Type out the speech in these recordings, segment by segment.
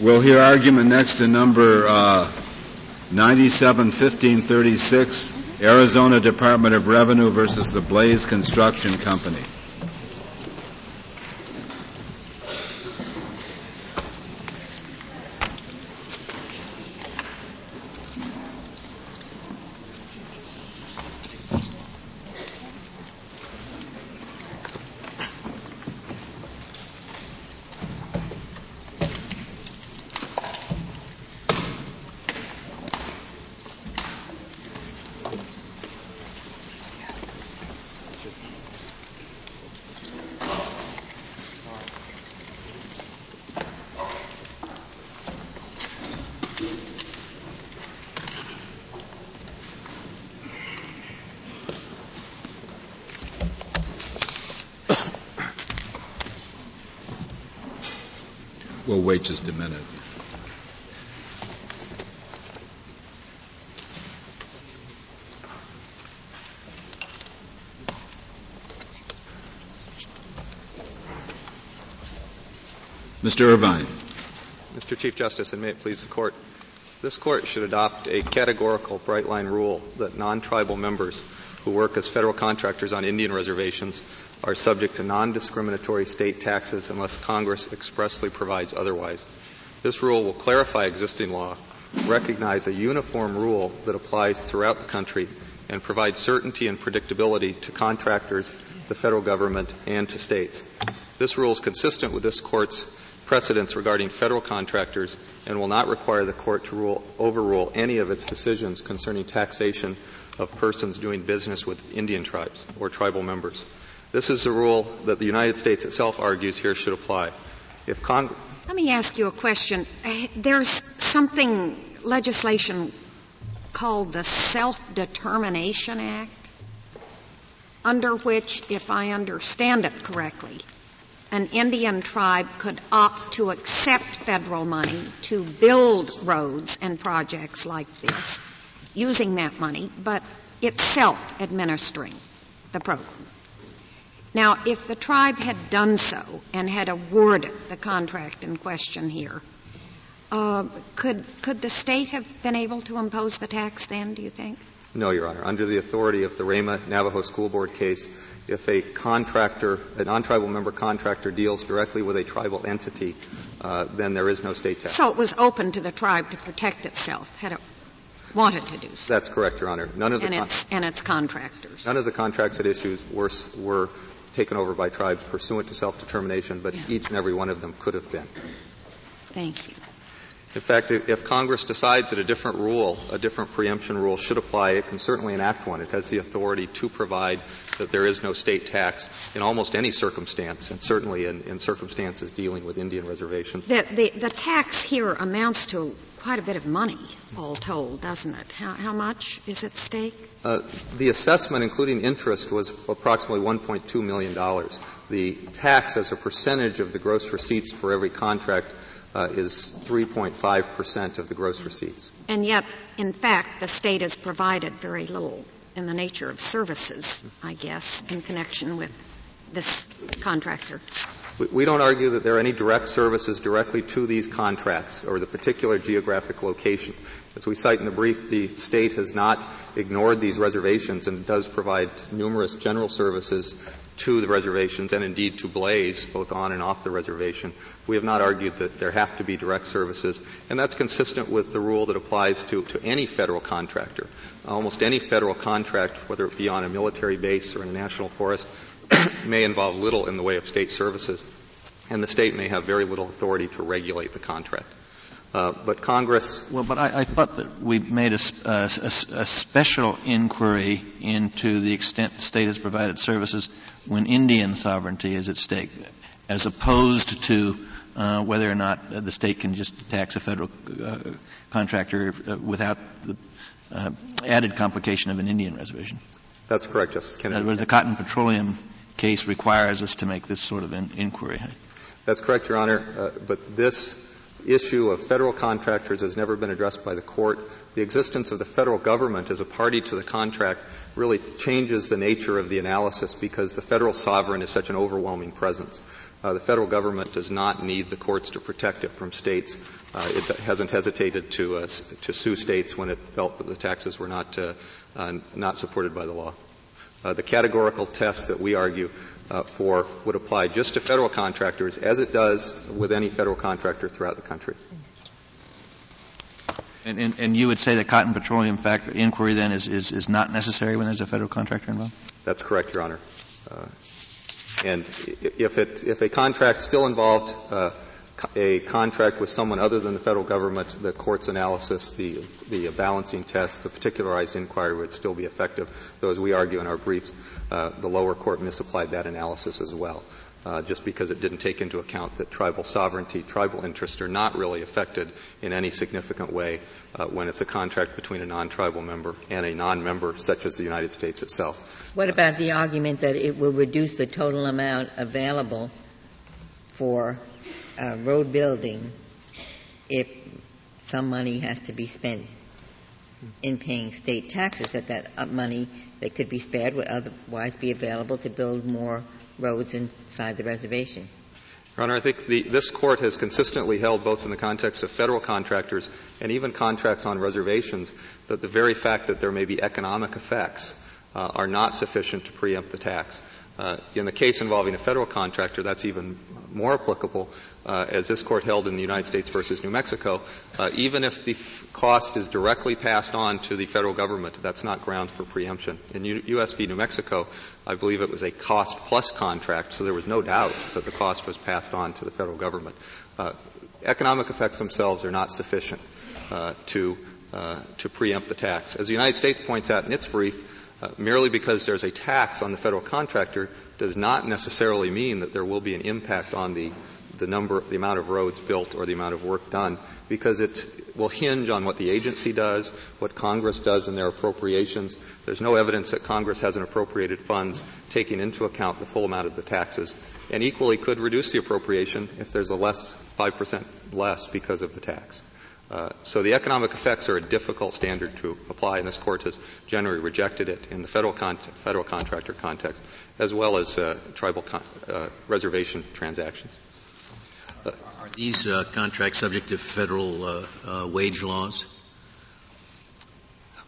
We'll hear argument next in number uh, 971536, Arizona Department of Revenue versus the Blaze Construction Company. A minute. Mr. Irvine. Mr. Chief Justice, and may it please the Court, this Court should adopt a categorical bright line rule that non-tribal members who work as federal contractors on Indian reservations are subject to non-discriminatory state taxes unless Congress expressly provides otherwise. This rule will clarify existing law, recognize a uniform rule that applies throughout the country, and provide certainty and predictability to contractors, the federal government, and to states. This rule is consistent with this Court's precedents regarding federal contractors and will not require the court to rule, overrule any of its decisions concerning taxation of persons doing business with Indian tribes or tribal members. This is a rule that the United States itself argues here should apply. If Congress Let me ask you a question. Eh, there's something legislation called the Self-Determination Act under which, if I understand it correctly, an Indian tribe could opt to accept federal money to build roads and projects like this using that money, but itself administering the program. Now, if the tribe had done so and had awarded the contract in question here, uh, could could the state have been able to impose the tax then? Do you think? No, Your Honor. Under the authority of the Ramah Navajo School Board case, if a contractor, a non-tribal member contractor deals directly with a tribal entity, uh, then there is no state tax. So it was open to the tribe to protect itself, had it wanted to do so. That's correct, Your Honor. None of the and, con- its, and its contractors. None of the contracts at issue were were taken over by tribes pursuant to self-determination, but yeah. each and every one of them could have been. Thank you. In fact, if Congress decides that a different rule, a different preemption rule should apply, it can certainly enact one. It has the authority to provide that there is no state tax in almost any circumstance, and certainly in, in circumstances dealing with Indian reservations. The, the, the, tax here amounts to quite a bit of money, all told, doesn't it? How, how much is at stake? Uh, the assessment, including interest, was approximately $1.2 million. The tax as a percentage of the gross receipts for every contract uh, is 3.5 percent of the gross receipts. And yet, in fact, the state has provided very little in the nature of services, I guess, in connection with this contractor. We don't argue that there are any direct services directly to these contracts or the particular geographic location. As we cite in the brief, the state has not ignored these reservations and does provide numerous general services to the reservations and indeed to Blaze, both on and off the reservation. We have not argued that there have to be direct services, and that's consistent with the rule that applies to, to any federal contractor. Almost any federal contract, whether it be on a military base or in a national forest, may involve little in the way of state services, and the state may have very little authority to regulate the contract. Uh, but Congress. Well, but I, I thought that we made a, a, a, special inquiry into the extent the state has provided services when Indian sovereignty is at stake, as opposed to uh, whether or not the state can just tax a federal uh, contractor uh, without the uh, added complication of an Indian reservation. That's correct, Justice Kennedy. Where the Cotton Petroleum case requires us to make this sort of in- inquiry. That's correct, Your Honor. Uh, but this issue of federal contractors has never been addressed by the court. The existence of the federal government as a party to the contract really changes the nature of the analysis because the federal sovereign is such an overwhelming presence. Uh, the federal government does not need the courts to protect it from states. Uh, it hasn't hesitated to uh, to sue states when it felt that the taxes were not uh, uh, not supported by the law. Uh, the categorical test that we argue uh, for would apply just to federal contractors as it does with any federal contractor throughout the country. And, and, and you would say that cotton petroleum factor inquiry then is, is, is not necessary when there's a federal contractor involved? That's correct, Your Honor. Uh, and if, it, if a contract still involved uh, a contract with someone other than the federal government, the court's analysis, the, the balancing test, the particularized inquiry would still be effective. Though, as we argue in our briefs, uh, the lower court misapplied that analysis as well. Uh, just because it didn't take into account that tribal sovereignty, tribal interests are not really affected in any significant way uh, when it's a contract between a non-tribal member and a non-member such as the United States itself. What about the argument that it will reduce the total amount available for uh, road building if some money has to be spent in paying state taxes, that that money that could be spared would otherwise be available to build more roads inside the reservation. Your Honor, I think the, this court has consistently held, both in the context of federal contractors and even contracts on reservations, that the very fact that there may be economic effects uh, are not sufficient to preempt the tax. Uh, in the case involving a federal contractor, that's even more applicable, uh, as this court held in the United States versus New Mexico. Uh, even if the f- cost is directly passed on to the federal government, that's not grounds for preemption. In U- U.S. v. New Mexico, I believe it was a cost plus contract, so there was no doubt that the cost was passed on to the federal government. Uh, economic effects themselves are not sufficient uh, to to preempt the tax. As the United States points out in its brief, uh, merely because there's a tax on the federal contractor does not necessarily mean that there will be an impact on the the number, the amount of roads built or the amount of work done, because it will hinge on what the agency does, what Congress does in their appropriations. There's no evidence that Congress hasn't appropriated funds taking into account the full amount of the taxes, and equally could reduce the appropriation if there's a less, 5% less because of the tax. Uh, so the economic effects are a difficult standard to apply, and this court has generally rejected it in the federal, con- federal contractor context, as well as uh, tribal con- uh, reservation transactions. Are these uh, contracts subject to federal uh, wage laws?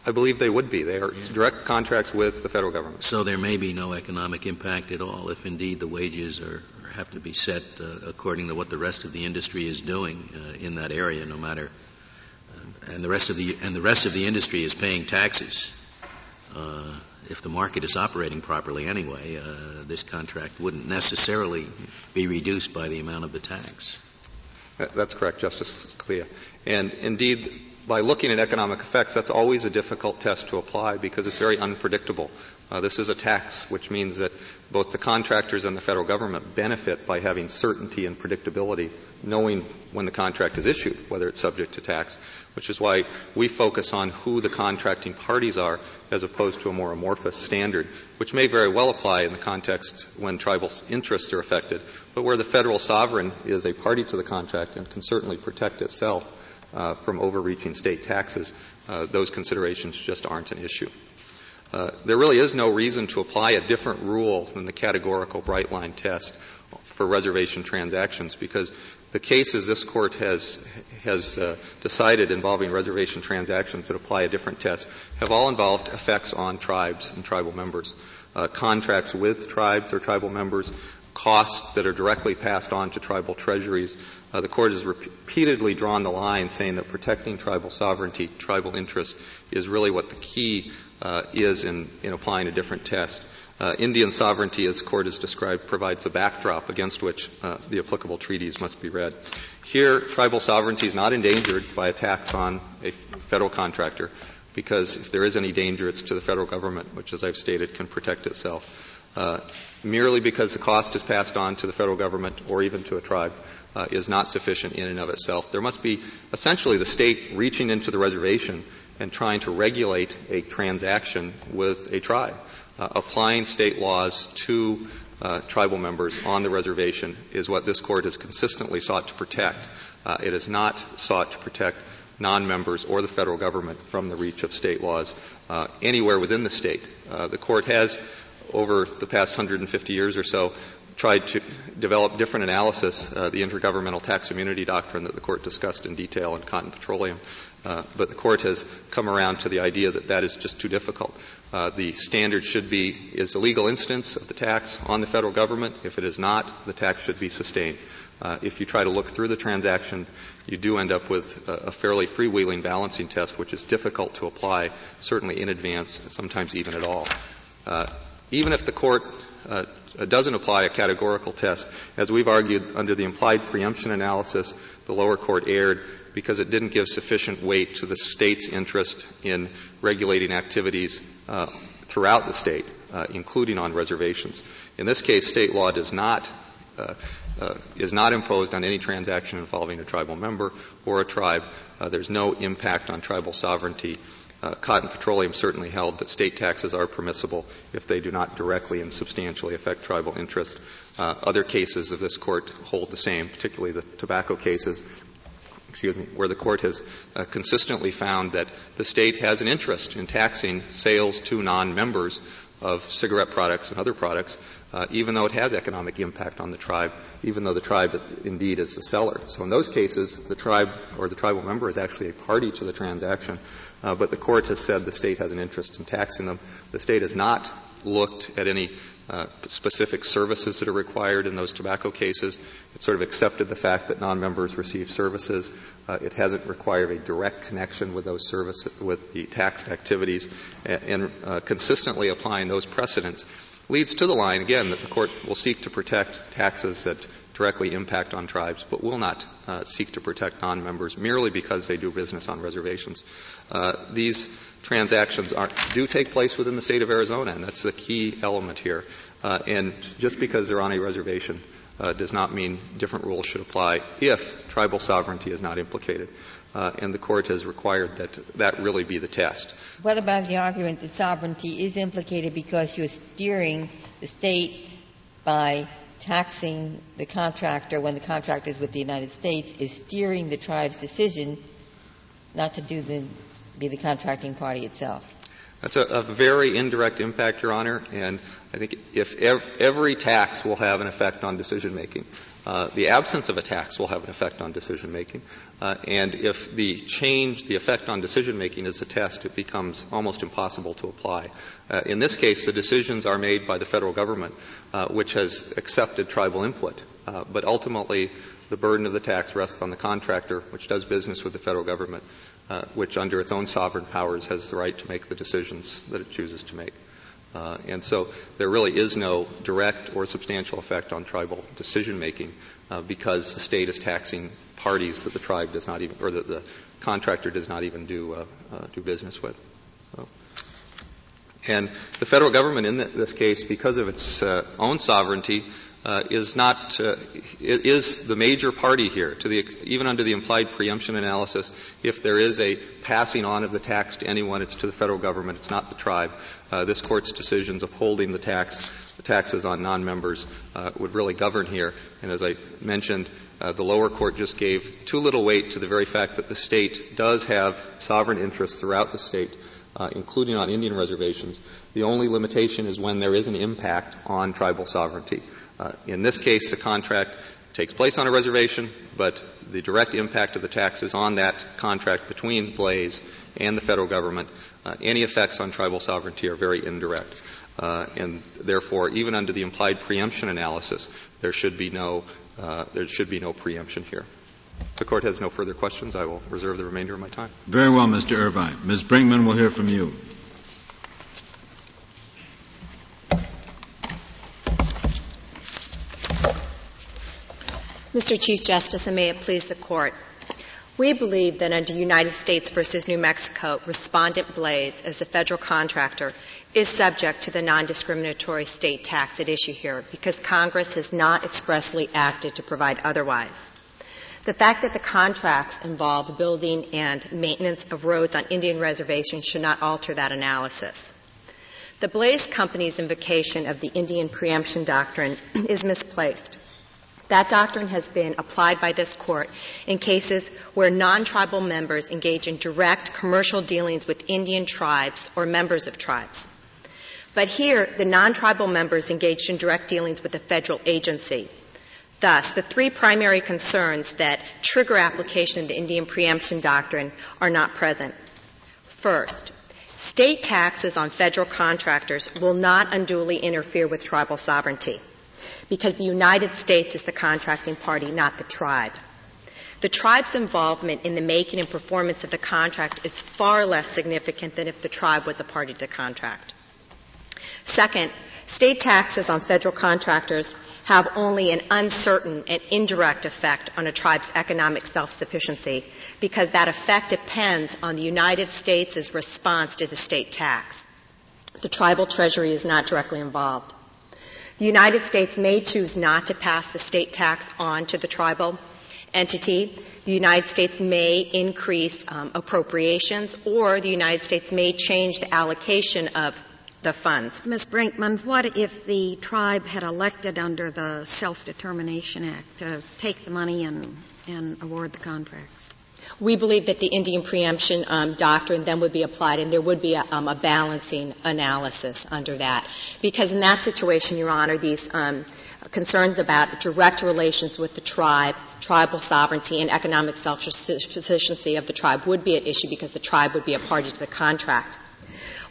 I believe they would be. They are direct contracts with the federal government. So there may be no economic impact at all if indeed the wages are have to be set uh, according to what the rest of the industry is doing uh, in that area, no matter and the rest of the and the rest of the industry is paying taxes. If the market is operating properly anyway, uh, this contract wouldn't necessarily be reduced by the amount of the tax. That's correct, Justice Scalia. And indeed, by looking at economic effects, that's always a difficult test to apply because it's very unpredictable. Uh, this is a tax, which means that both the contractors and the federal government benefit by having certainty and predictability, knowing when the contract is issued, whether it's subject to tax, which is why we focus on who the contracting parties are as opposed to a more amorphous standard, which may very well apply in the context when tribal interests are affected, but where the federal sovereign is a party to the contract and can certainly protect itself uh, from overreaching state taxes, uh, those considerations just aren't an issue. Uh, there really is no reason to apply a different rule than the categorical bright line test for reservation transactions because the cases this court has has uh, decided involving reservation transactions that apply a different test have all involved effects on tribes and tribal members. Uh, contracts with tribes or tribal members, costs that are directly passed on to tribal treasuries. Uh, the court has repeatedly drawn the line saying that protecting tribal sovereignty, tribal interests, is really what the key uh, is in, in applying a different test. Uh, Indian sovereignty, as court has described, provides a backdrop against which uh, the applicable treaties must be read. Here, tribal sovereignty is not endangered by a tax on a federal contractor because if there is any danger, it's to the federal government, which, as I've stated, can protect itself. Uh, merely because the cost is passed on to the federal government or even to a tribe uh, is not sufficient in and of itself. There must be essentially the state reaching into the reservation and trying to regulate a transaction with a tribe, applying state laws to uh, tribal members on the reservation is what this court has consistently sought to protect. Uh, it has not sought to protect non-members or the federal government from the reach of state laws uh, anywhere within the state. Uh, the court has, over the past 150 years or so, tried to develop different analysis, uh, the intergovernmental tax immunity doctrine that the court discussed in detail in Cotton Petroleum. Uh, but the court has come around to the idea that that is just too difficult. Uh, the standard should be is a legal instance of the tax on the federal government. If it is not, the tax should be sustained. Uh, if you try to look through the transaction, you do end up with a, a fairly freewheeling balancing test, which is difficult to apply, certainly in advance, sometimes even at all. Uh, even if the court uh, doesn't apply a categorical test, as we've argued under the implied preemption analysis, the lower court erred because it didn't give sufficient weight to the state's interest in regulating activities uh, throughout the state, uh, including on reservations. In this case, state law does not uh, uh, is not imposed on any transaction involving a tribal member or a tribe. Uh, there's no impact on tribal sovereignty. Uh, Cotton Petroleum certainly held that state taxes are permissible if they do not directly and substantially affect tribal interests. Other cases of this court hold the same, particularly the tobacco cases excuse me, where the court has uh, consistently found that the state has an interest in taxing sales to non-members of cigarette products and other products, uh, even though it has economic impact on the tribe, even though the tribe indeed is the seller. So in those cases, the tribe or the tribal member is actually a party to the transaction, uh, but the court has said the state has an interest in taxing them. The state has not looked at any uh, specific services that are required in those tobacco cases. It sort of accepted the fact that non-members receive services. Uh, it hasn't required a direct connection with those services, with the taxed activities, and, and uh, consistently applying those precedents leads to the line again that the court will seek to protect taxes that directly impact on tribes, but will not uh, seek to protect non-members merely because they do business on reservations. Uh, these transactions are, do take place within the state of Arizona, and that's the key element here. Uh, and just because they're on a reservation uh, does not mean different rules should apply if tribal sovereignty is not implicated. Uh, and the court has required that that really be the test. What about the argument that sovereignty is implicated because you're steering the state by taxing the contractor when the contractor is with the United States is steering the tribe's decision not to do the, be the contracting party itself. That's a, a, very indirect impact, Your Honor, and I think if ev- every tax will have an effect on decision making, uh, the absence of a tax will have an effect on decision making, uh, and if the change, the effect on decision making is a test, it becomes almost impossible to apply. Uh, in this case, the decisions are made by the federal government, uh, which has accepted tribal input, uh, but ultimately the burden of the tax rests on the contractor, which does business with the federal government which under its own sovereign powers has the right to make the decisions that it chooses to make. Uh, and so there really is no direct or substantial effect on tribal decision making uh, because the state is taxing parties that the tribe does not even, or that the contractor does not even do uh, uh do business with. So. And the federal government in this case, because of its uh, own sovereignty, is not uh, is the major party here to the even under the implied preemption analysis if there is a passing on of the tax to anyone it's to the federal government it's not the tribe uh, this court's decisions upholding the tax the taxes on non-members uh, would really govern here and as I mentioned uh, the lower court just gave too little weight to the very fact that the state does have sovereign interests throughout the state uh, including on Indian reservations. The only limitation is when there is an impact on tribal sovereignty. Uh, in this case, the contract takes place on a reservation, but the direct impact of the tax is on that contract between Blaze and the federal government. Uh, any effects on tribal sovereignty are very indirect. Uh, and therefore, even under the implied preemption analysis, there should be no uh, there should be no preemption here. If the court has no further questions, I will reserve the remainder of my time. Very well, Mr. Irvine. Ms. Brinkman will hear from you. Mr. Chief Justice, and may it please the Court. We believe that under United States versus New Mexico, Respondent Blaze, as the federal contractor, is subject to the non-discriminatory state tax at issue here because Congress has not expressly acted to provide otherwise. The fact that the contracts involve building and maintenance of roads on Indian reservations should not alter that analysis. The Blaze Company's invocation of the Indian preemption doctrine is misplaced. That doctrine has been applied by this court in cases where non-tribal members engage in direct commercial dealings with Indian tribes or members of tribes. But here, the non-tribal members engaged in direct dealings with a federal agency. Thus, the three primary concerns that trigger application of the Indian preemption doctrine are not present. First, state taxes on federal contractors will not unduly interfere with tribal sovereignty because the United States is the contracting party, not the tribe. The tribe's involvement in the making and performance of the contract is far less significant than if the tribe was a party to the contract. Second, state taxes on federal contractors have only an uncertain and indirect effect on a tribe's economic self-sufficiency because that effect depends on the United States' response to the state tax. The tribal treasury is not directly involved. The United States may choose not to pass the state tax on to the tribal entity. The United States may increase um, appropriations, or the United States may change the allocation of the funds. Ms. Brinkman, what if the tribe had elected under the Self Determination Act to take the money and, and award the contracts? We believe that the Indian preemption um, doctrine then would be applied, and there would be a, um, a, balancing analysis under that. Because in that situation, Your Honor, these um, concerns about direct relations with the tribe, tribal sovereignty, and economic self-sufficiency of the tribe would be at issue because the tribe would be a party to the contract.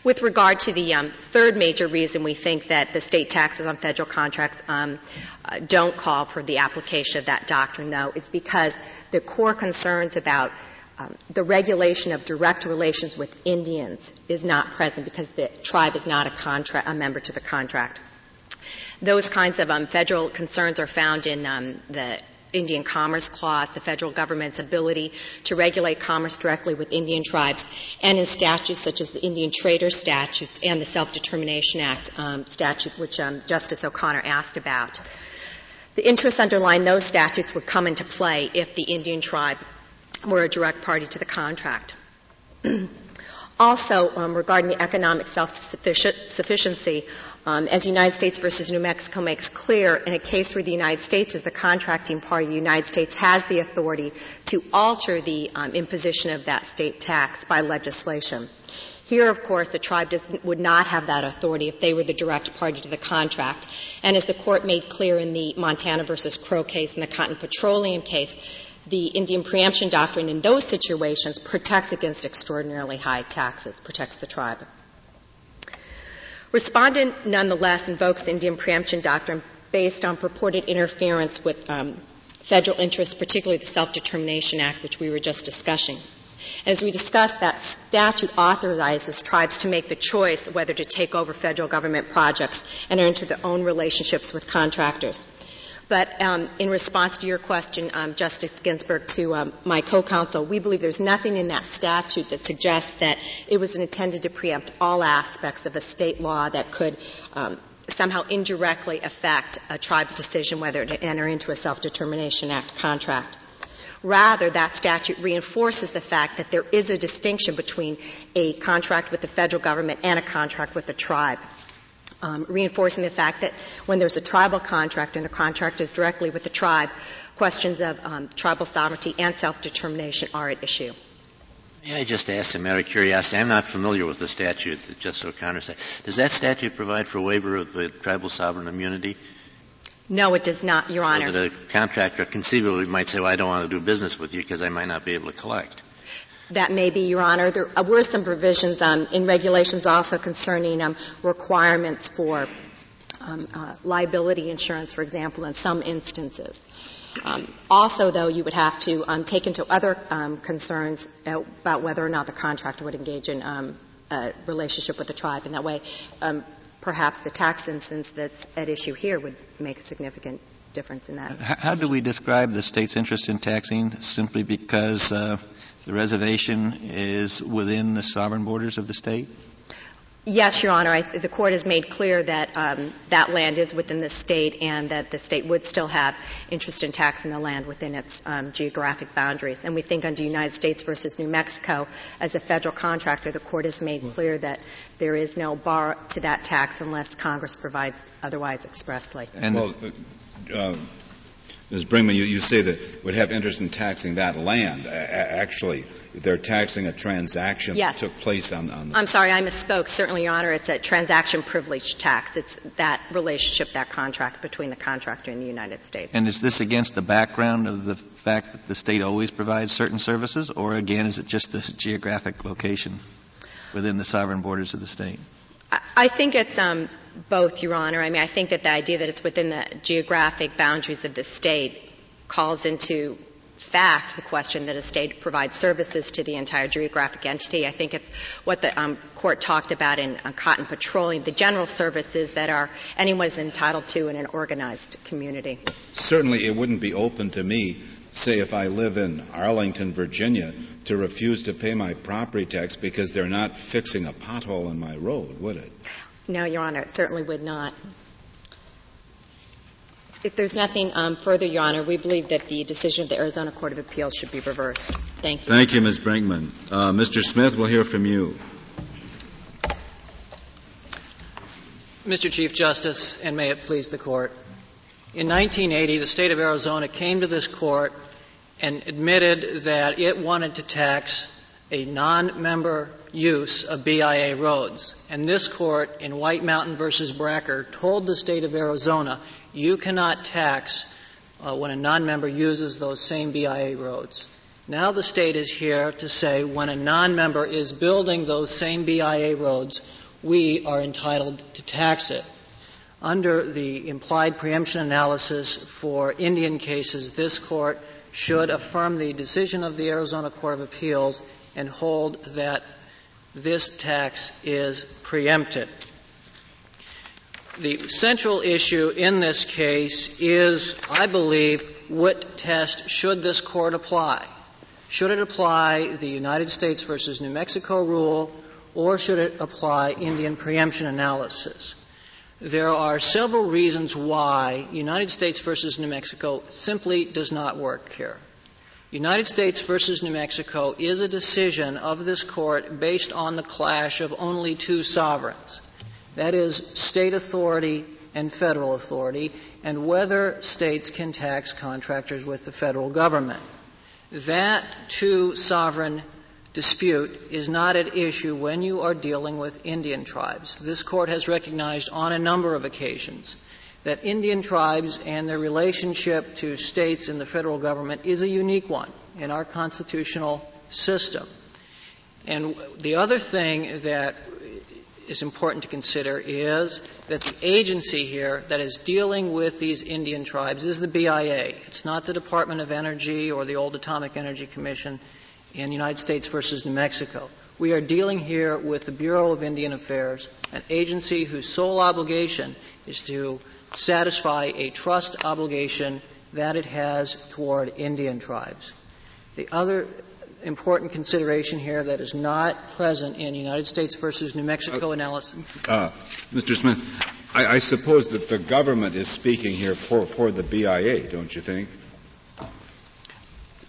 With regard to the um, third major reason we think that the state taxes on federal contracts um, uh, don't call for the application of that doctrine, though, is because the core concerns about um, the regulation of direct relations with Indians is not present because the tribe is not a, contra- a member to the contract. Those kinds of um, federal concerns are found in um, the Indian Commerce Clause, the federal government's ability to regulate commerce directly with Indian tribes, and in statutes such as the Indian Trader Statutes and the Self-Determination Act um, statute, which um, Justice O'Connor asked about. The interests underlying those statutes would come into play if the Indian tribe were a direct party to the contract. also, um, regarding the economic self-sufficiency, um, as United States versus New Mexico makes clear, in a case where the United States is the contracting party, the United States has the authority to alter the um, imposition of that state tax by legislation. Here, of course, the tribe would not have that authority if they were the direct party to the contract. And as the court made clear in the Montana versus Crow case and the Cotton Petroleum case, the Indian preemption doctrine in those situations protects against extraordinarily high taxes, protects the tribe. Respondent nonetheless invokes the Indian preemption doctrine based on purported interference with um, federal interests, particularly the Self-Determination Act, which we were just discussing. As we discussed, that statute authorizes tribes to make the choice whether to take over federal government projects and enter into their own relationships with contractors. But um, in response to your question, um, Justice Ginsburg, to um, my co-counsel, we believe there's nothing in that statute that suggests that it was intended to preempt all aspects of a state law that could um, somehow indirectly affect a tribe's decision whether to enter into a Self-Determination Act contract. Rather, that statute reinforces the fact that there is a distinction between a contract with the federal government and a contract with the tribe um, reinforcing the fact that when there's a tribal contract and the contract is directly with the tribe, questions of um, tribal sovereignty and self-determination are at issue. May I just ask a matter of curiosity? I'm not familiar with the statute that Justice O'Connor said. Does that statute provide for waiver of the tribal sovereign immunity? No, it does not, Your so Honor. That a contractor conceivably might say, well, I don't want to do business with you because I might not be able to collect. That may be, Your Honor. There were some provisions um, in regulations also concerning um, requirements for um, uh, liability insurance, for example, in some instances. Um, also, though, you would have to um, take into other um, concerns about whether or not the contractor would engage in a relationship with the tribe. In that way, perhaps the tax instance that's at issue here would make a significant difference in that. How do we describe the state's interest in taxing? Simply because uh, the reservation is within the sovereign borders of the state? Yes, Your Honor. I, the court has made clear that um, that land is within the state and that the state would still have interest in taxing the land within its um, geographic boundaries. And we think under United States versus New Mexico, as a federal contractor, the court has made clear that there is no bar to that tax unless Congress provides otherwise expressly. And well, uh, Ms. Brinkman, you, you say that would have interest in taxing that land. actually, they're taxing a transaction yes. that took place on, on the. I'm sorry, I misspoke. Certainly, Your Honor, it's a transaction privilege tax. It's that relationship, that contract between the contractor and the United States. And is this against the background of the fact that the state always provides certain services, or again, is it just the geographic location within the sovereign borders of the state? I think it's um, both, Your Honor. I mean, I think that the idea that it's within the geographic boundaries of the state calls into fact the question that a state provides services to the entire geographic entity. I think it's what the um, court talked about in uh, Cotton Petroleum, the general services that are anyone is entitled to in an organized community. Certainly, it wouldn't be open to me, say, if I live in Arlington, Virginia, to refuse to pay my property tax because they're not fixing a pothole in my road, would it? No, Your Honor, it certainly would not. If there's nothing um, further, Your Honor, we believe that the decision of the Arizona Court of Appeals should be reversed. Thank you. Thank you, Ms. Brinkman. Uh, Mr. Smith, we'll hear from you. Mr. Chief Justice, and may it please the Court. In 1980, the state of Arizona came to this court and admitted that it wanted to tax a non-member use of BIA roads. And this court in White Mountain versus Bracker told the state of Arizona you cannot tax uh, when a non-member uses those same BIA roads. Now the state is here to say when a non-member is building those same BIA roads, we are entitled to tax it. Under the implied preemption analysis for Indian cases, this court should affirm the decision of the Arizona Court of Appeals and hold that this tax is preempted. The central issue in this case is, I believe, what test should this court apply? Should it apply the United States versus New Mexico rule, or should it apply Indian preemption analysis? There are several reasons why United States versus New Mexico simply does not work here. United States versus New Mexico is a decision of this court based on the clash of only two sovereigns. That is state authority and federal authority, and whether states can tax contractors with the federal government. That two sovereign dispute is not at issue when you are dealing with Indian tribes. This court has recognized on a number of occasions that Indian tribes and their relationship to states and the federal government is a unique one in our constitutional system. And the other thing that is important to consider is that the agency here that is dealing with these Indian tribes is the BIA. It's not the Department of Energy or the old Atomic Energy Commission in United States versus New Mexico. We are dealing here with the Bureau of Indian Affairs, an agency whose sole obligation is to satisfy a trust obligation that it has toward Indian tribes. The other important consideration here that is not present in United States versus New Mexico uh, analysis? Uh, Mr. Smith, I, I, suppose that the government is speaking here for, for the BIA, don't you think?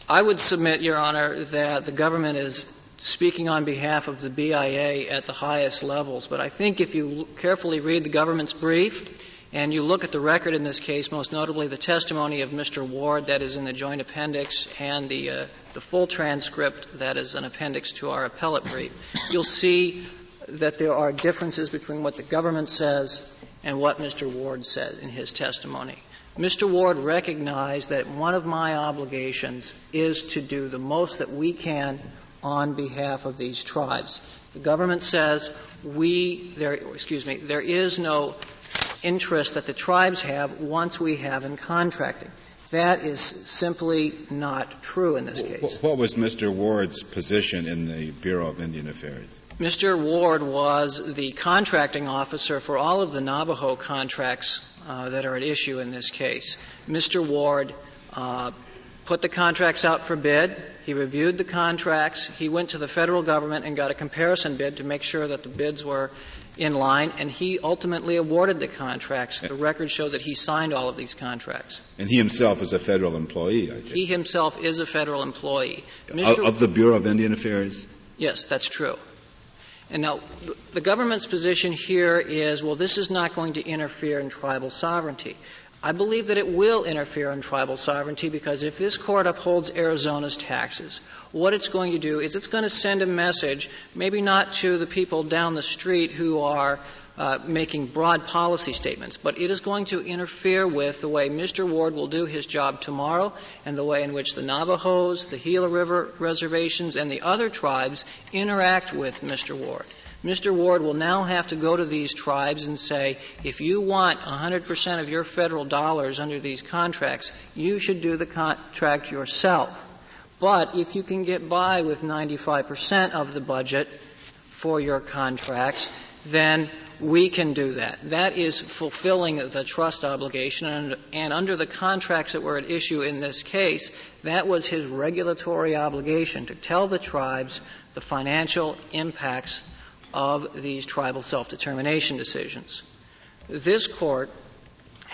I would submit, Your Honor, that the government is speaking on behalf of the BIA at the highest levels. But I think if you carefully read the government's brief, and you look at the record in this case, most notably the testimony of Mr. Ward that is in the joint appendix and the, uh, the full transcript that is an appendix to our appellate brief, you'll see that there are differences between what the government says and what Mr. Ward said in his testimony. Mr. Ward recognized that one of my obligations is to do the most that we can on behalf of these tribes. The government says we, there, excuse me, there is no interest that the tribes have once we have in contracting. That is simply not true in this case. What was Mr. Ward's position in the Bureau of Indian Affairs? Mr. Ward was the contracting officer for all of the Navajo contracts uh, that are at issue in this case. Mr. Ward uh, put the contracts out for bid. He reviewed the contracts. He went to the federal government and got a comparison bid to make sure that the bids were in line, and he ultimately awarded the contracts. The record shows that he signed all of these contracts. And he himself is a federal employee, I think. He himself is a federal employee. Of, of the Bureau of Indian Affairs? Yes, that's true. And now, the government's position here is, well, this is not going to interfere in tribal sovereignty. I believe that it will interfere in tribal sovereignty because if this court upholds Arizona's taxes, what it's going to do is it's going to send a message, maybe not to the people down the street who are uh, making broad policy statements, but it is going to interfere with the way Mr. Ward will do his job tomorrow and the way in which the Navajos, the Gila River reservations, and the other tribes interact with Mr. Ward. Mr. Ward will now have to go to these tribes and say, if you want 100% of your federal dollars under these contracts, you should do the contract yourself. But if you can get by with 95% of the budget for your contracts, then we can do that. That is fulfilling the trust obligation, and, and, under the contracts that were at issue in this case, that was his regulatory obligation to tell the tribes the financial impacts of these tribal self-determination decisions. This court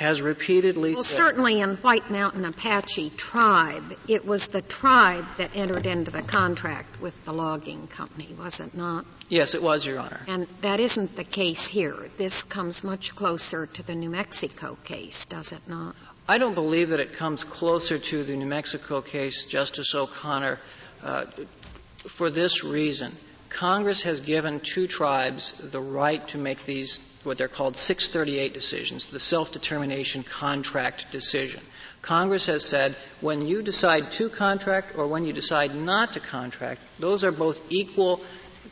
has repeatedly well, said, certainly in White Mountain Apache tribe, it was the tribe that entered into the contract with the logging company, was it not? Yes, it was, Your Honor. And that isn't the case here. This comes much closer to the New Mexico case, does it not? I don't believe that it comes closer to the New Mexico case, Justice O'Connor, uh, for this reason. Congress has given two tribes the right to make these what they're called 638 decisions, the self-determination contract decision. Congress has said when you decide to contract or when you decide not to contract, those are both equal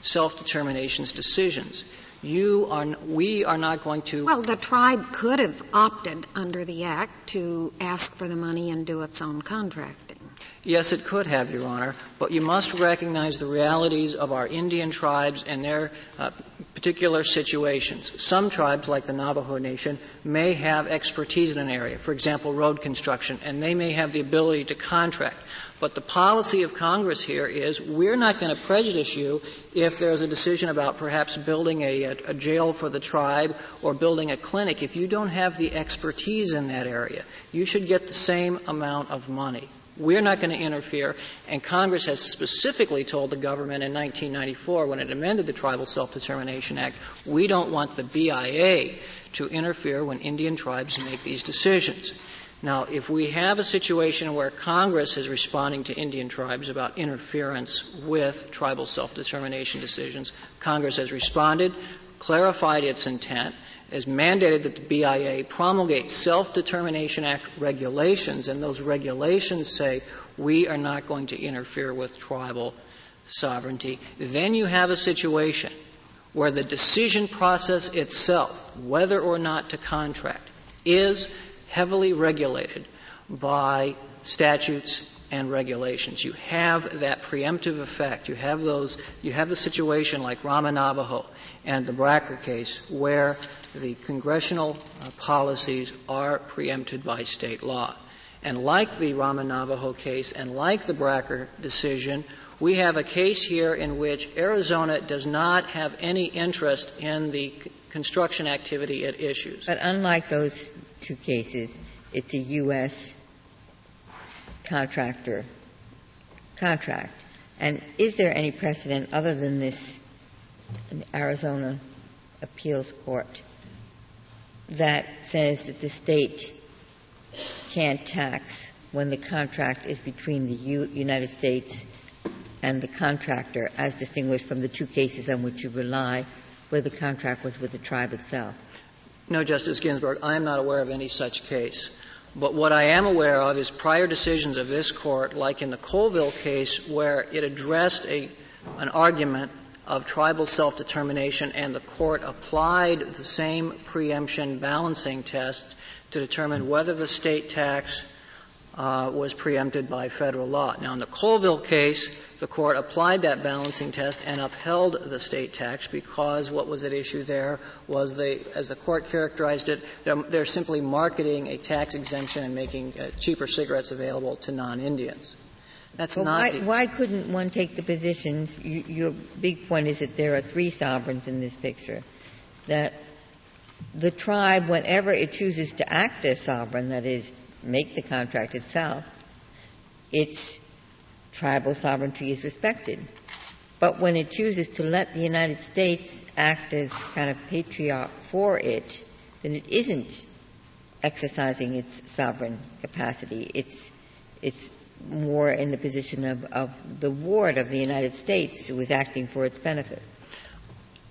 self-determinations decisions. You are, we are not going to. Well, the tribe could have opted under the Act to ask for the money and do its own contracting. Yes, it could have, Your Honor, but you must recognize the realities of our Indian tribes and their uh, particular situations. Some tribes, like the Navajo Nation, may have expertise in an area, for example, road construction, and they may have the ability to contract. But the policy of Congress here is we're not going to prejudice you if there's a decision about perhaps building a, a, a, jail for the tribe or building a clinic. If you don't have the expertise in that area, you should get the same amount of money. We're not going to interfere. And Congress has specifically told the government in 1994 when it amended the Tribal Self-Determination Act, we don't want the BIA to interfere when Indian tribes make these decisions. Now, if we have a situation where Congress is responding to Indian tribes about interference with tribal self-determination decisions, Congress has responded, clarified its intent, has mandated that the BIA promulgate Self-Determination Act regulations, and those regulations say we are not going to interfere with tribal sovereignty, then you have a situation where the decision process itself, whether or not to contract, is heavily regulated by statutes and regulations. You have that preemptive effect. You have those, you have the situation like Ramah Navajo and the Bracker case where the congressional uh, policies are preempted by state law. And like the Ramah Navajo case and like the Bracker decision, we have a case here in which Arizona does not have any interest in the c- construction activity it issues. But unlike those two cases, it's a U.S. contractor contract. And is there any precedent other than this Arizona appeals court that says that the state can't tax when the contract is between the U- United States and the contractor, as distinguished from the two cases on which you rely, where the contract was with the tribe itself? No, Justice Ginsburg, I am not aware of any such case. But what I am aware of is prior decisions of this court, like in the Colville case, where it addressed a, an argument of tribal self-determination and the court applied the same preemption balancing test to determine whether the state tax uh, was preempted by federal law. Now, in the Colville case, the court applied that balancing test and upheld the state tax because what was at issue there was they, as the court characterized it, they're, they're simply marketing a tax exemption and making uh, cheaper cigarettes available to non-Indians. That's well, not. Why, the, why, couldn't one take the positions? You, your big point is that there are three sovereigns in this picture. That the tribe, whenever it chooses to act as sovereign, that is, make the contract itself, its tribal sovereignty is respected. But when it chooses to let the United States act as kind of patriarch for it, then it isn't exercising its sovereign capacity. It's, it's more in the position of, of the ward of the United States who is acting for its benefit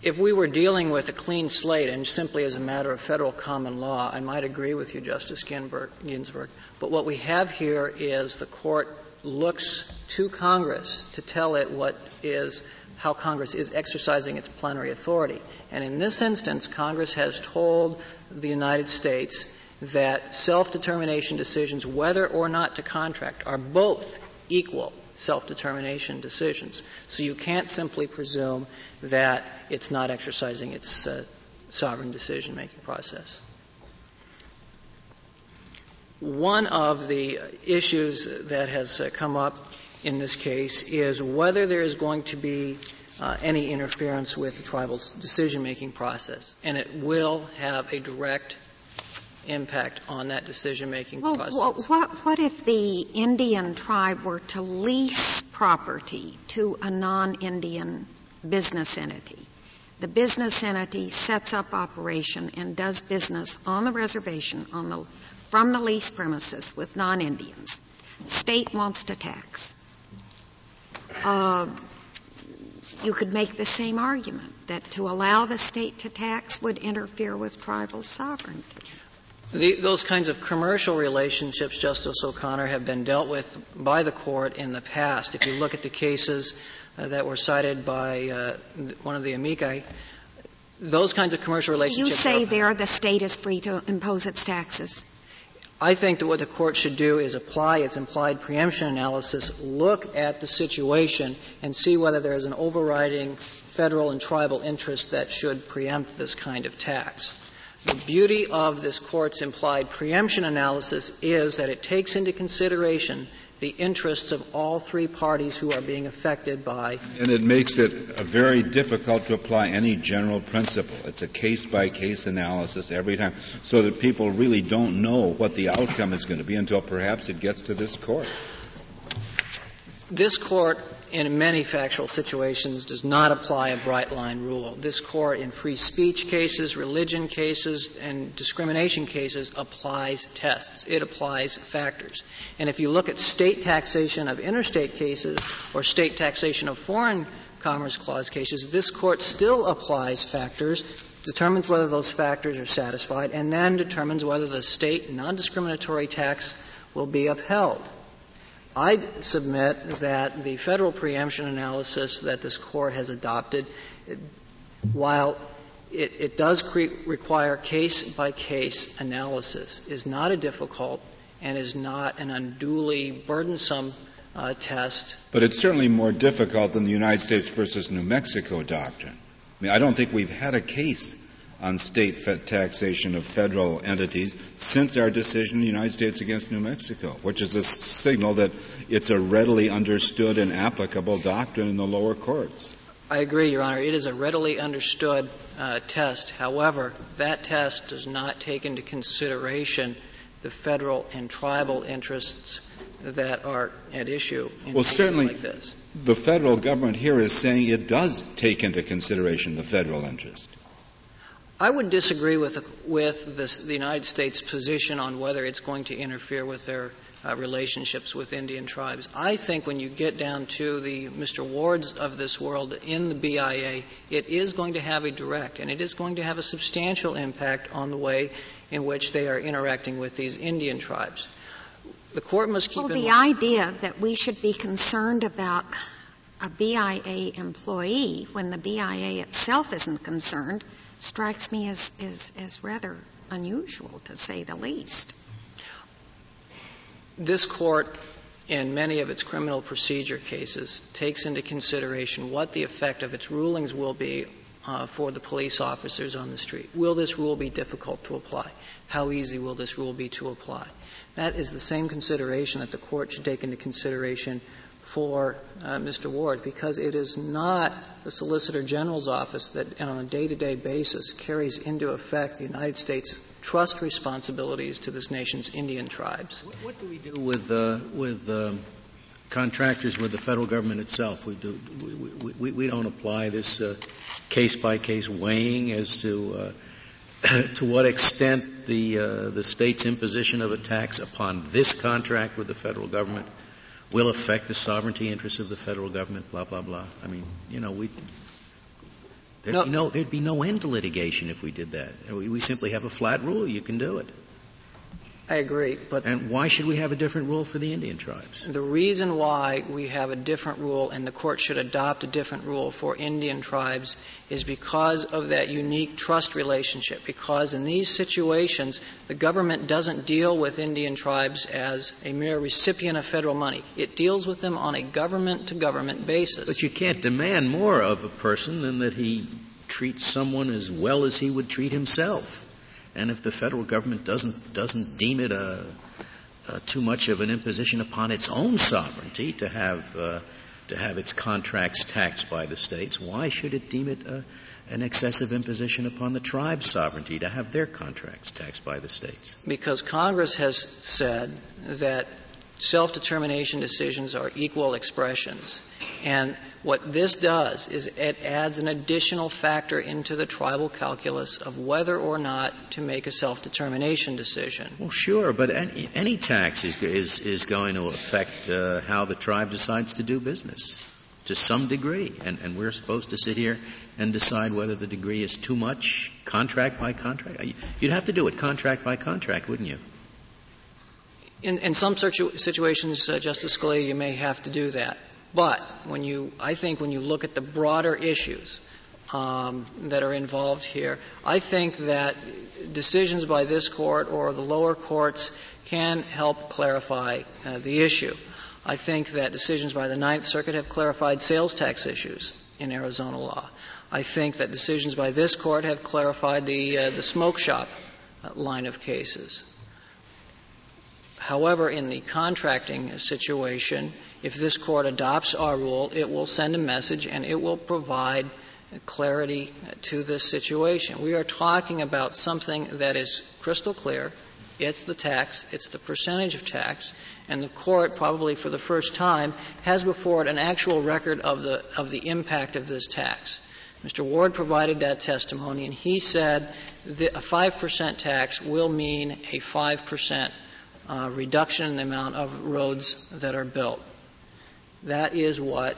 if we were dealing with a clean slate and simply as a matter of federal common law, I might agree with you, Justice Ginsburg. But what we have here is the court looks to Congress to tell it what is how Congress is exercising its plenary authority. And in this instance, Congress has told the United States that self-determination decisions, whether or not to contract, are both equal self-determination decisions. So you can't simply presume that it's not exercising its uh, sovereign decision-making process. One of the issues that has uh, come up in this case is whether there is going to be uh, any interference with the tribal's decision-making process, and it will have a direct impact on that decision-making well, process. Well, what, what if the Indian tribe were to lease property to a non-Indian business entity? The business entity sets up operation and does business on the reservation on the, from the lease premises with non-Indians. State wants to tax. Uh, you could make the same argument that to allow the state to tax would interfere with tribal sovereignty. The, those kinds of commercial relationships, Justice O'Connor, have been dealt with by the court in the past. If you look at the cases uh, that were cited by uh, one of the amici, those kinds of commercial relationships. You say there the state is free to impose its taxes. I think that what the court should do is apply its implied preemption analysis, look at the situation, and see whether there is an overriding federal and tribal interest that should preempt this kind of tax. The beauty of this court's implied preemption analysis is that it takes into consideration the interests of all three parties who are being affected by. And it makes it very difficult to apply any general principle. It's a case by case analysis every time, so that people really don't know what the outcome is going to be until perhaps it gets to this court. This court in many factual situations does not apply a bright line rule. This court in free speech cases, religion cases, and discrimination cases applies tests. It applies factors. And if you look at state taxation of interstate cases or state taxation of foreign commerce clause cases, this court still applies factors, determines whether those factors are satisfied, and then determines whether the state non-discriminatory tax will be upheld. I submit that the federal preemption analysis that this court has adopted, while it, it does cre- require case by case analysis, is not a difficult and is not an unduly burdensome uh, test. But it's certainly more difficult than the United States versus New Mexico doctrine. I mean, I don't think we've had a case on state taxation of federal entities since our decision in the United States against New Mexico, which is a signal that it's a readily understood and applicable doctrine in the lower courts. I agree, Your Honor. It is a readily understood uh, test. However, that test does not take into consideration the federal and tribal interests that are at issue in well, certainly like this. The federal government here is saying it does take into consideration the federal interest. I would disagree with, with this, the United States' position on whether it's going to interfere with their uh, relationships with Indian tribes. I think when you get down to the Mr. Wards of this world in the BIA, it is going to have a direct and it is going to have a substantial impact on the way in which they are interacting with these Indian tribes. The court must keep well, the mind. idea that we should be concerned about a BIA employee when the BIA itself isn't concerned strikes me as, as, as rather unusual, to say the least. this court, in many of its criminal procedure cases, takes into consideration what the effect of its rulings will be uh, for the police officers on the street. Will this rule be difficult to apply? How easy will this rule be to apply? That is the same consideration that the court should take into consideration for uh, Mr. Ward because it is not the Solicitor General's office that, on a day-to-day basis, carries into effect the United States trust responsibilities to this nation's Indian tribes. What, what do we do with uh, with um, contractors with the federal government itself? We do we, we, we don't apply this case by case weighing as to uh, to what extent the uh, the state's imposition of a tax upon this contract with the federal government will affect the sovereignty interests of the federal government, blah, blah, blah. I mean, you know, we, there'd, no. Be no, there'd be no end to litigation if we did that. We, we simply have a flat rule. You can do it. I agree, but and why should we have a different rule for the Indian tribes? The reason why we have a different rule and the court should adopt a different rule for Indian tribes is because of that unique trust relationship. Because in these situations, the government doesn't deal with Indian tribes as a mere recipient of federal money. It deals with them on a government to government basis. But you can't demand more of a person than that he treats someone as well as he would treat himself. And if the federal government doesn't, doesn't deem it a, a too much of an imposition upon its own sovereignty to have, uh, to have its contracts taxed by the states, why should it deem it a, an excessive imposition upon the tribe's sovereignty to have their contracts taxed by the states? Because Congress has said that self determination decisions are equal expressions. And what this does is it adds an additional factor into the tribal calculus of whether or not to make a self determination decision. Well, sure, but any, any tax is, is, is going to affect uh, how the tribe decides to do business to some degree. And, and we're supposed to sit here and decide whether the degree is too much, contract by contract. You'd have to do it contract by contract, wouldn't you? In, in some situations, uh, Justice Scalia, you may have to do that. But when you, I think when you look at the broader issues um, that are involved here, I think that decisions by this court or the lower courts can help clarify uh, the issue. I think that decisions by the Ninth Circuit have clarified sales tax issues in Arizona law. I think that decisions by this court have clarified the uh, the smoke shop uh, line of cases. However, in the contracting situation, if this court adopts our rule, it will send a message and it will provide clarity to this situation. We are talking about something that is crystal clear. It's the tax, it's the percentage of tax, and the court probably for the first time has before it an actual record of the, of the impact of this tax. Mr. Ward provided that testimony, and he said a 5% tax will mean a 5% uh, reduction in the amount of roads that are built. That is what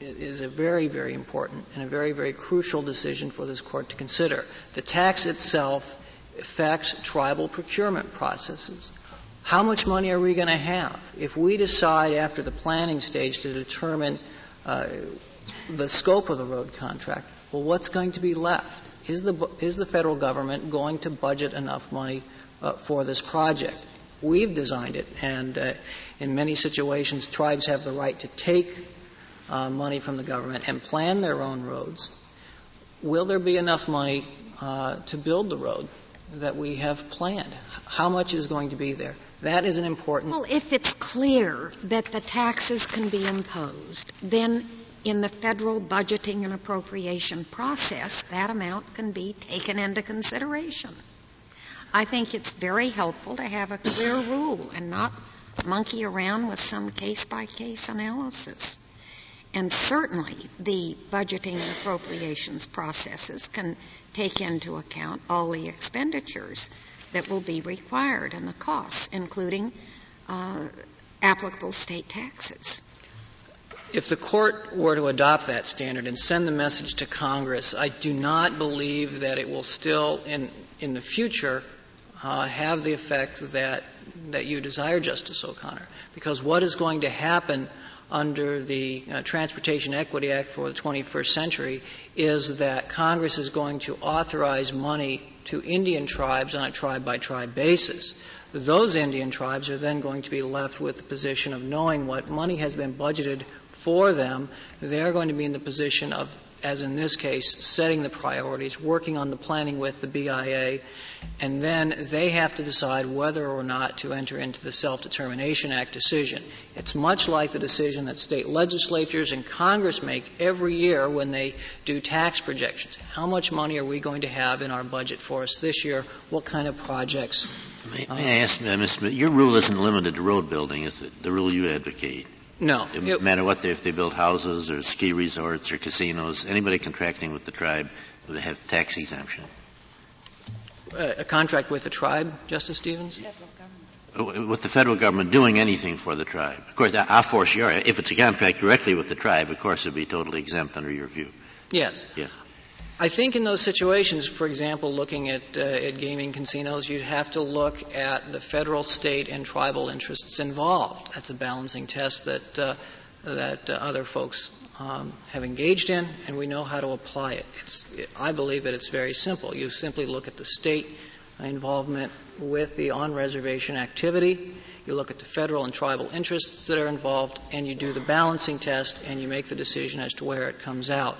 is a very, very important and a very, very crucial decision for this court to consider. The tax itself affects tribal procurement processes. How much money are we going to have? If we decide after the planning stage to determine uh, the scope of the road contract, well, what's going to be left? Is the, is the federal government going to budget enough money uh, for this project? We've designed it, and uh, in many situations, tribes have the right to take uh, money from the government and plan their own roads. Will there be enough money uh, to build the road that we have planned? How much is going to be there? That is an important. Well, if it's clear that the taxes can be imposed, then in the federal budgeting and appropriation process, that amount can be taken into consideration. I think it's very helpful to have a clear rule and not monkey around with some case by case analysis. And certainly the budgeting and appropriations processes can take into account all the expenditures that will be required and the costs, including uh, applicable state taxes. If the court were to adopt that standard and send the message to Congress, I do not believe that it will still, in, in the future, uh, have the effect that that you desire, Justice O'Connor. Because what is going to happen under the uh, Transportation Equity Act for the 21st century is that Congress is going to authorize money to Indian tribes on a tribe by tribe basis. Those Indian tribes are then going to be left with the position of knowing what money has been budgeted for them. They're going to be in the position of as in this case, setting the priorities, working on the planning with the BIA, and then they have to decide whether or not to enter into the Self-Determination Act decision. It's much like the decision that state legislatures and Congress make every year when they do tax projections. How much money are we going to have in our budget for us this year? What kind of projects? May, may I ask, uh, Mr. Smith, your rule isn't limited to road building, is it? The rule you advocate. No. It, no matter what, they, if they build houses or ski resorts or casinos, anybody contracting with the tribe would have tax exemption. Uh, a contract with the tribe, Justice Stevens? Uh, with the federal government doing anything for the tribe. Of course, I'll force your, if it's a contract directly with the tribe, of course it would be totally exempt under your view. Yes. Yeah. I think in those situations, for example, looking at, uh, at gaming casinos, you'd have to look at the federal, state, and tribal interests involved. That's a balancing test that uh, that uh, other folks um, have engaged in, and we know how to apply it. It. I believe that it's very simple. You simply look at the state involvement with the on-reservation activity. You look at the federal and tribal interests that are involved, and you do the balancing test, and you make the decision as to where it comes out.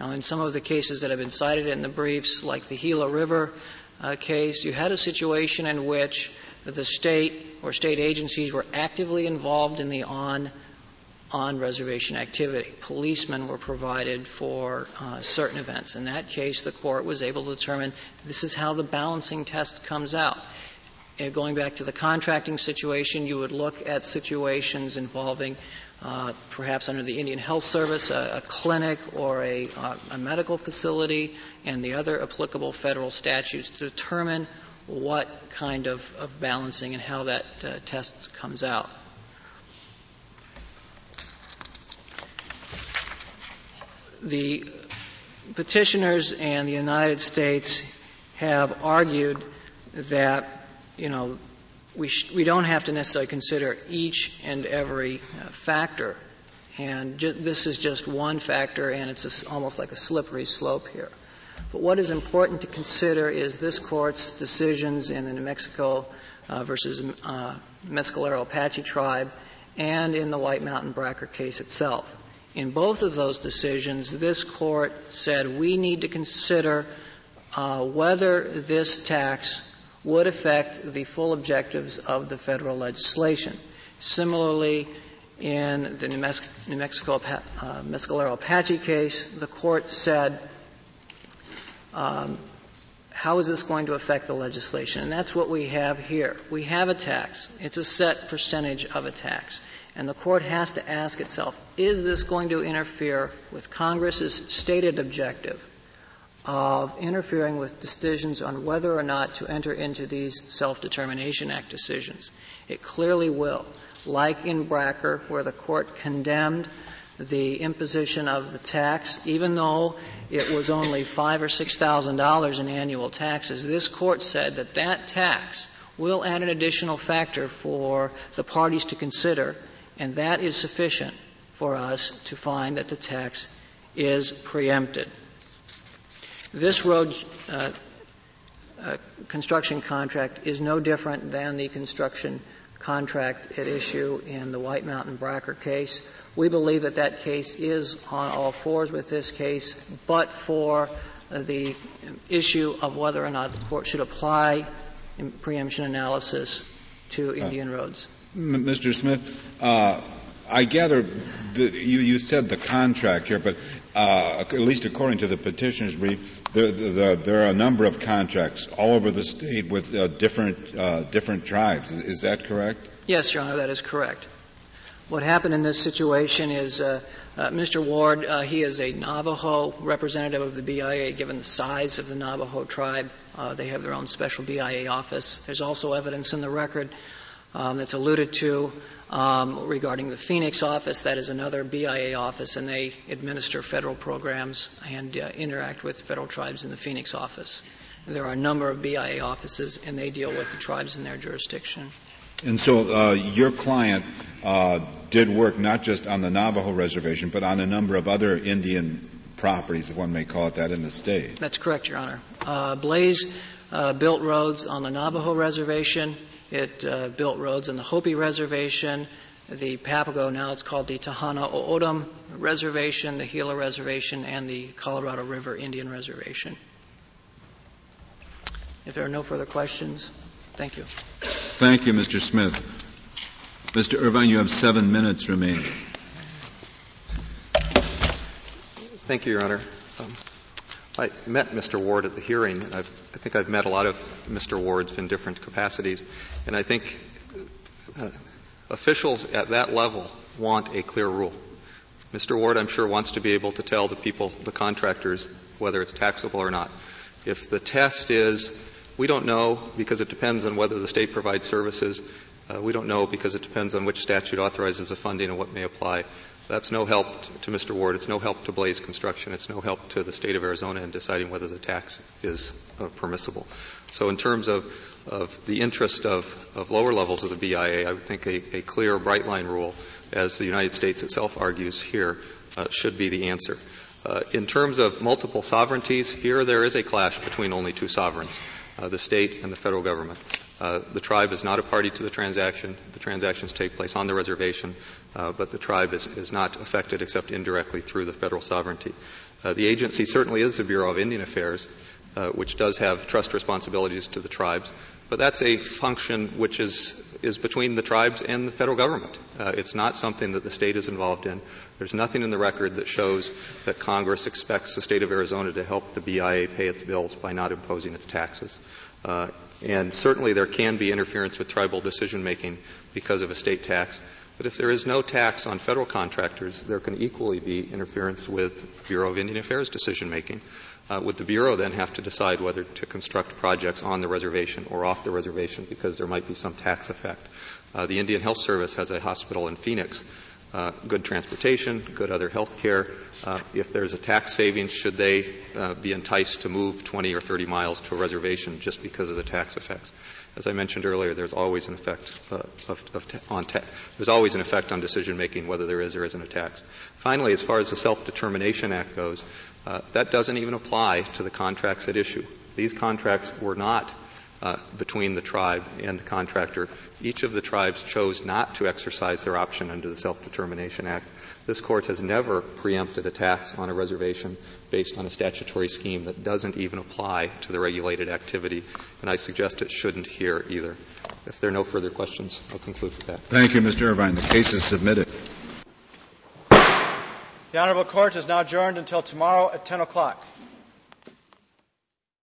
Now, in some of the cases that have been cited in the briefs, like the Gila River uh, case, you had a situation in which the state or state agencies were actively involved in the on on reservation activity. Policemen were provided for uh, certain events. In that case, the court was able to determine this is how the balancing test comes out. Uh, going back to the contracting situation, you would look at situations involving uh, perhaps under the Indian Health Service, a, a clinic or a, uh, a, medical facility, and the other applicable federal statutes to determine what kind of, of balancing and how that uh, test comes out. The petitioners and the United States have argued that, you know, we, sh- we don't have to necessarily consider each and every uh, factor. And ju- this is just one factor, and it's a, almost like a slippery slope here. But what is important to consider is this court's decisions in the New Mexico uh, versus uh, Mescalero Apache tribe and in the White Mountain Bracker case itself. In both of those decisions, this court said we need to consider uh, whether this tax would affect the full objectives of the federal legislation. Similarly, in the New, Mexico uh, Mescalero Apache case, the court said, um, how is this going to affect the legislation? And that's what we have here. We have a tax. It's a set percentage of a tax. And the court has to ask itself, is this going to interfere with Congress's stated objective of interfering with decisions on whether or not to enter into these Self-Determination Act decisions. It clearly will. Like in Bracker, where the court condemned the imposition of the tax, even though it was only five or six thousand dollars in annual taxes, this court said that that tax will add an additional factor for the parties to consider, and that is sufficient for us to find that the tax is preempted. This road uh, uh, construction contract is no different than the construction contract at issue in the White Mountain Bracker case. We believe that that case is on all fours with this case, but for the issue of whether or not the court should apply preemption analysis to uh, Indian uh, roads. Mr. Smith, uh, I gather that you, you said the contract here, but uh, at least according to the petitioner's brief, there, there, there, are a number of contracts all over the state with uh, different uh, different tribes. Is, is, that correct? Yes, Your Honor, that is correct. What happened in this situation is uh, uh, Mr. Ward, uh, he is a Navajo representative of the BIA, given the size of the Navajo tribe. they have their own special BIA office. There's also evidence in the record um, that's alluded to um, regarding the Phoenix office, that is another BIA office, and they administer federal programs and uh, interact with federal tribes in the Phoenix office. There are a number of BIA offices, and they deal with the tribes in their jurisdiction. And so uh, your client uh, did work not just on the Navajo reservation, but on a number of other Indian properties, if one may call it that, in the state. That's correct, Your Honor. Uh, Blaze uh, built roads on the Navajo reservation. It uh, built roads on the Hopi reservation, the Papago, now it's called the Tohono O'odham Reservation, the Gila Reservation, and the Colorado River Indian Reservation. If there are no further questions, thank you. Thank you, Mr. Smith. Mr. Irvine, you have seven minutes remaining. Thank you, Your Honor. Um, I met Mr. Ward at the hearing. I've, i think I've met a lot of Mr. Wards in different capacities, and I think uh, officials at that level want a clear rule. Mr. Ward, I'm sure, wants to be able to tell the people, the contractors, whether it's taxable or not. If the test is, we don't know because it depends on whether the state provides services, uh, we don't know because it depends on which statute authorizes the funding and what may apply. That's no help to Mr. Ward. It's no help to Blaze Construction. It's no help to the state of Arizona in deciding whether the tax is uh, permissible. So in terms of, of the interest of, of lower levels of the BIA, I would think a, a clear, bright line rule, as the United States itself argues here, uh, should be the answer. Uh, in terms of multiple sovereignties, here there is a clash between only two sovereigns, uh, the state and the federal government. Uh, the tribe is not a party to the transaction. The transactions take place on the reservation, uh, but the tribe is, is, not affected except indirectly through the federal sovereignty. Uh, the agency certainly is the Bureau of Indian Affairs, uh, which does have trust responsibilities to the tribes, but that's a function which is is between the tribes and the federal government. Uh, it's not something that the state is involved in. There's nothing in the record that shows that Congress expects the state of Arizona to help the BIA pay its bills by not imposing its taxes. Uh, and certainly there can be interference with tribal decision making because of a state tax. But if there is no tax on federal contractors, there can equally be interference with Bureau of Indian Affairs decision making. Uh, would the Bureau then have to decide whether to construct projects on the reservation or off the reservation because there might be some tax effect? Uh, the Indian Health Service has a hospital in Phoenix uh, good transportation, good other health care. Uh, if there's a tax savings, should they uh, be enticed to move 20 or 30 miles to a reservation just because of the tax effects? As I mentioned earlier, there's always an effect uh, of, of ta- on ta- there's always an effect on decision making whether there is or isn't a tax. Finally, as far as the Self Determination Act goes, uh, that doesn't even apply to the contracts at issue. These contracts were not uh, between the tribe and the contractor. Each of the tribes chose not to exercise their option under the Self-Determination Act. This court has never preempted a tax on a reservation based on a statutory scheme that doesn't even apply to the regulated activity, and I suggest it shouldn't here either. If there are no further questions, I'll conclude with that. Thank you, Mr. Irvine. The case is submitted. The Honorable Court is now adjourned until tomorrow at 10 o'clock.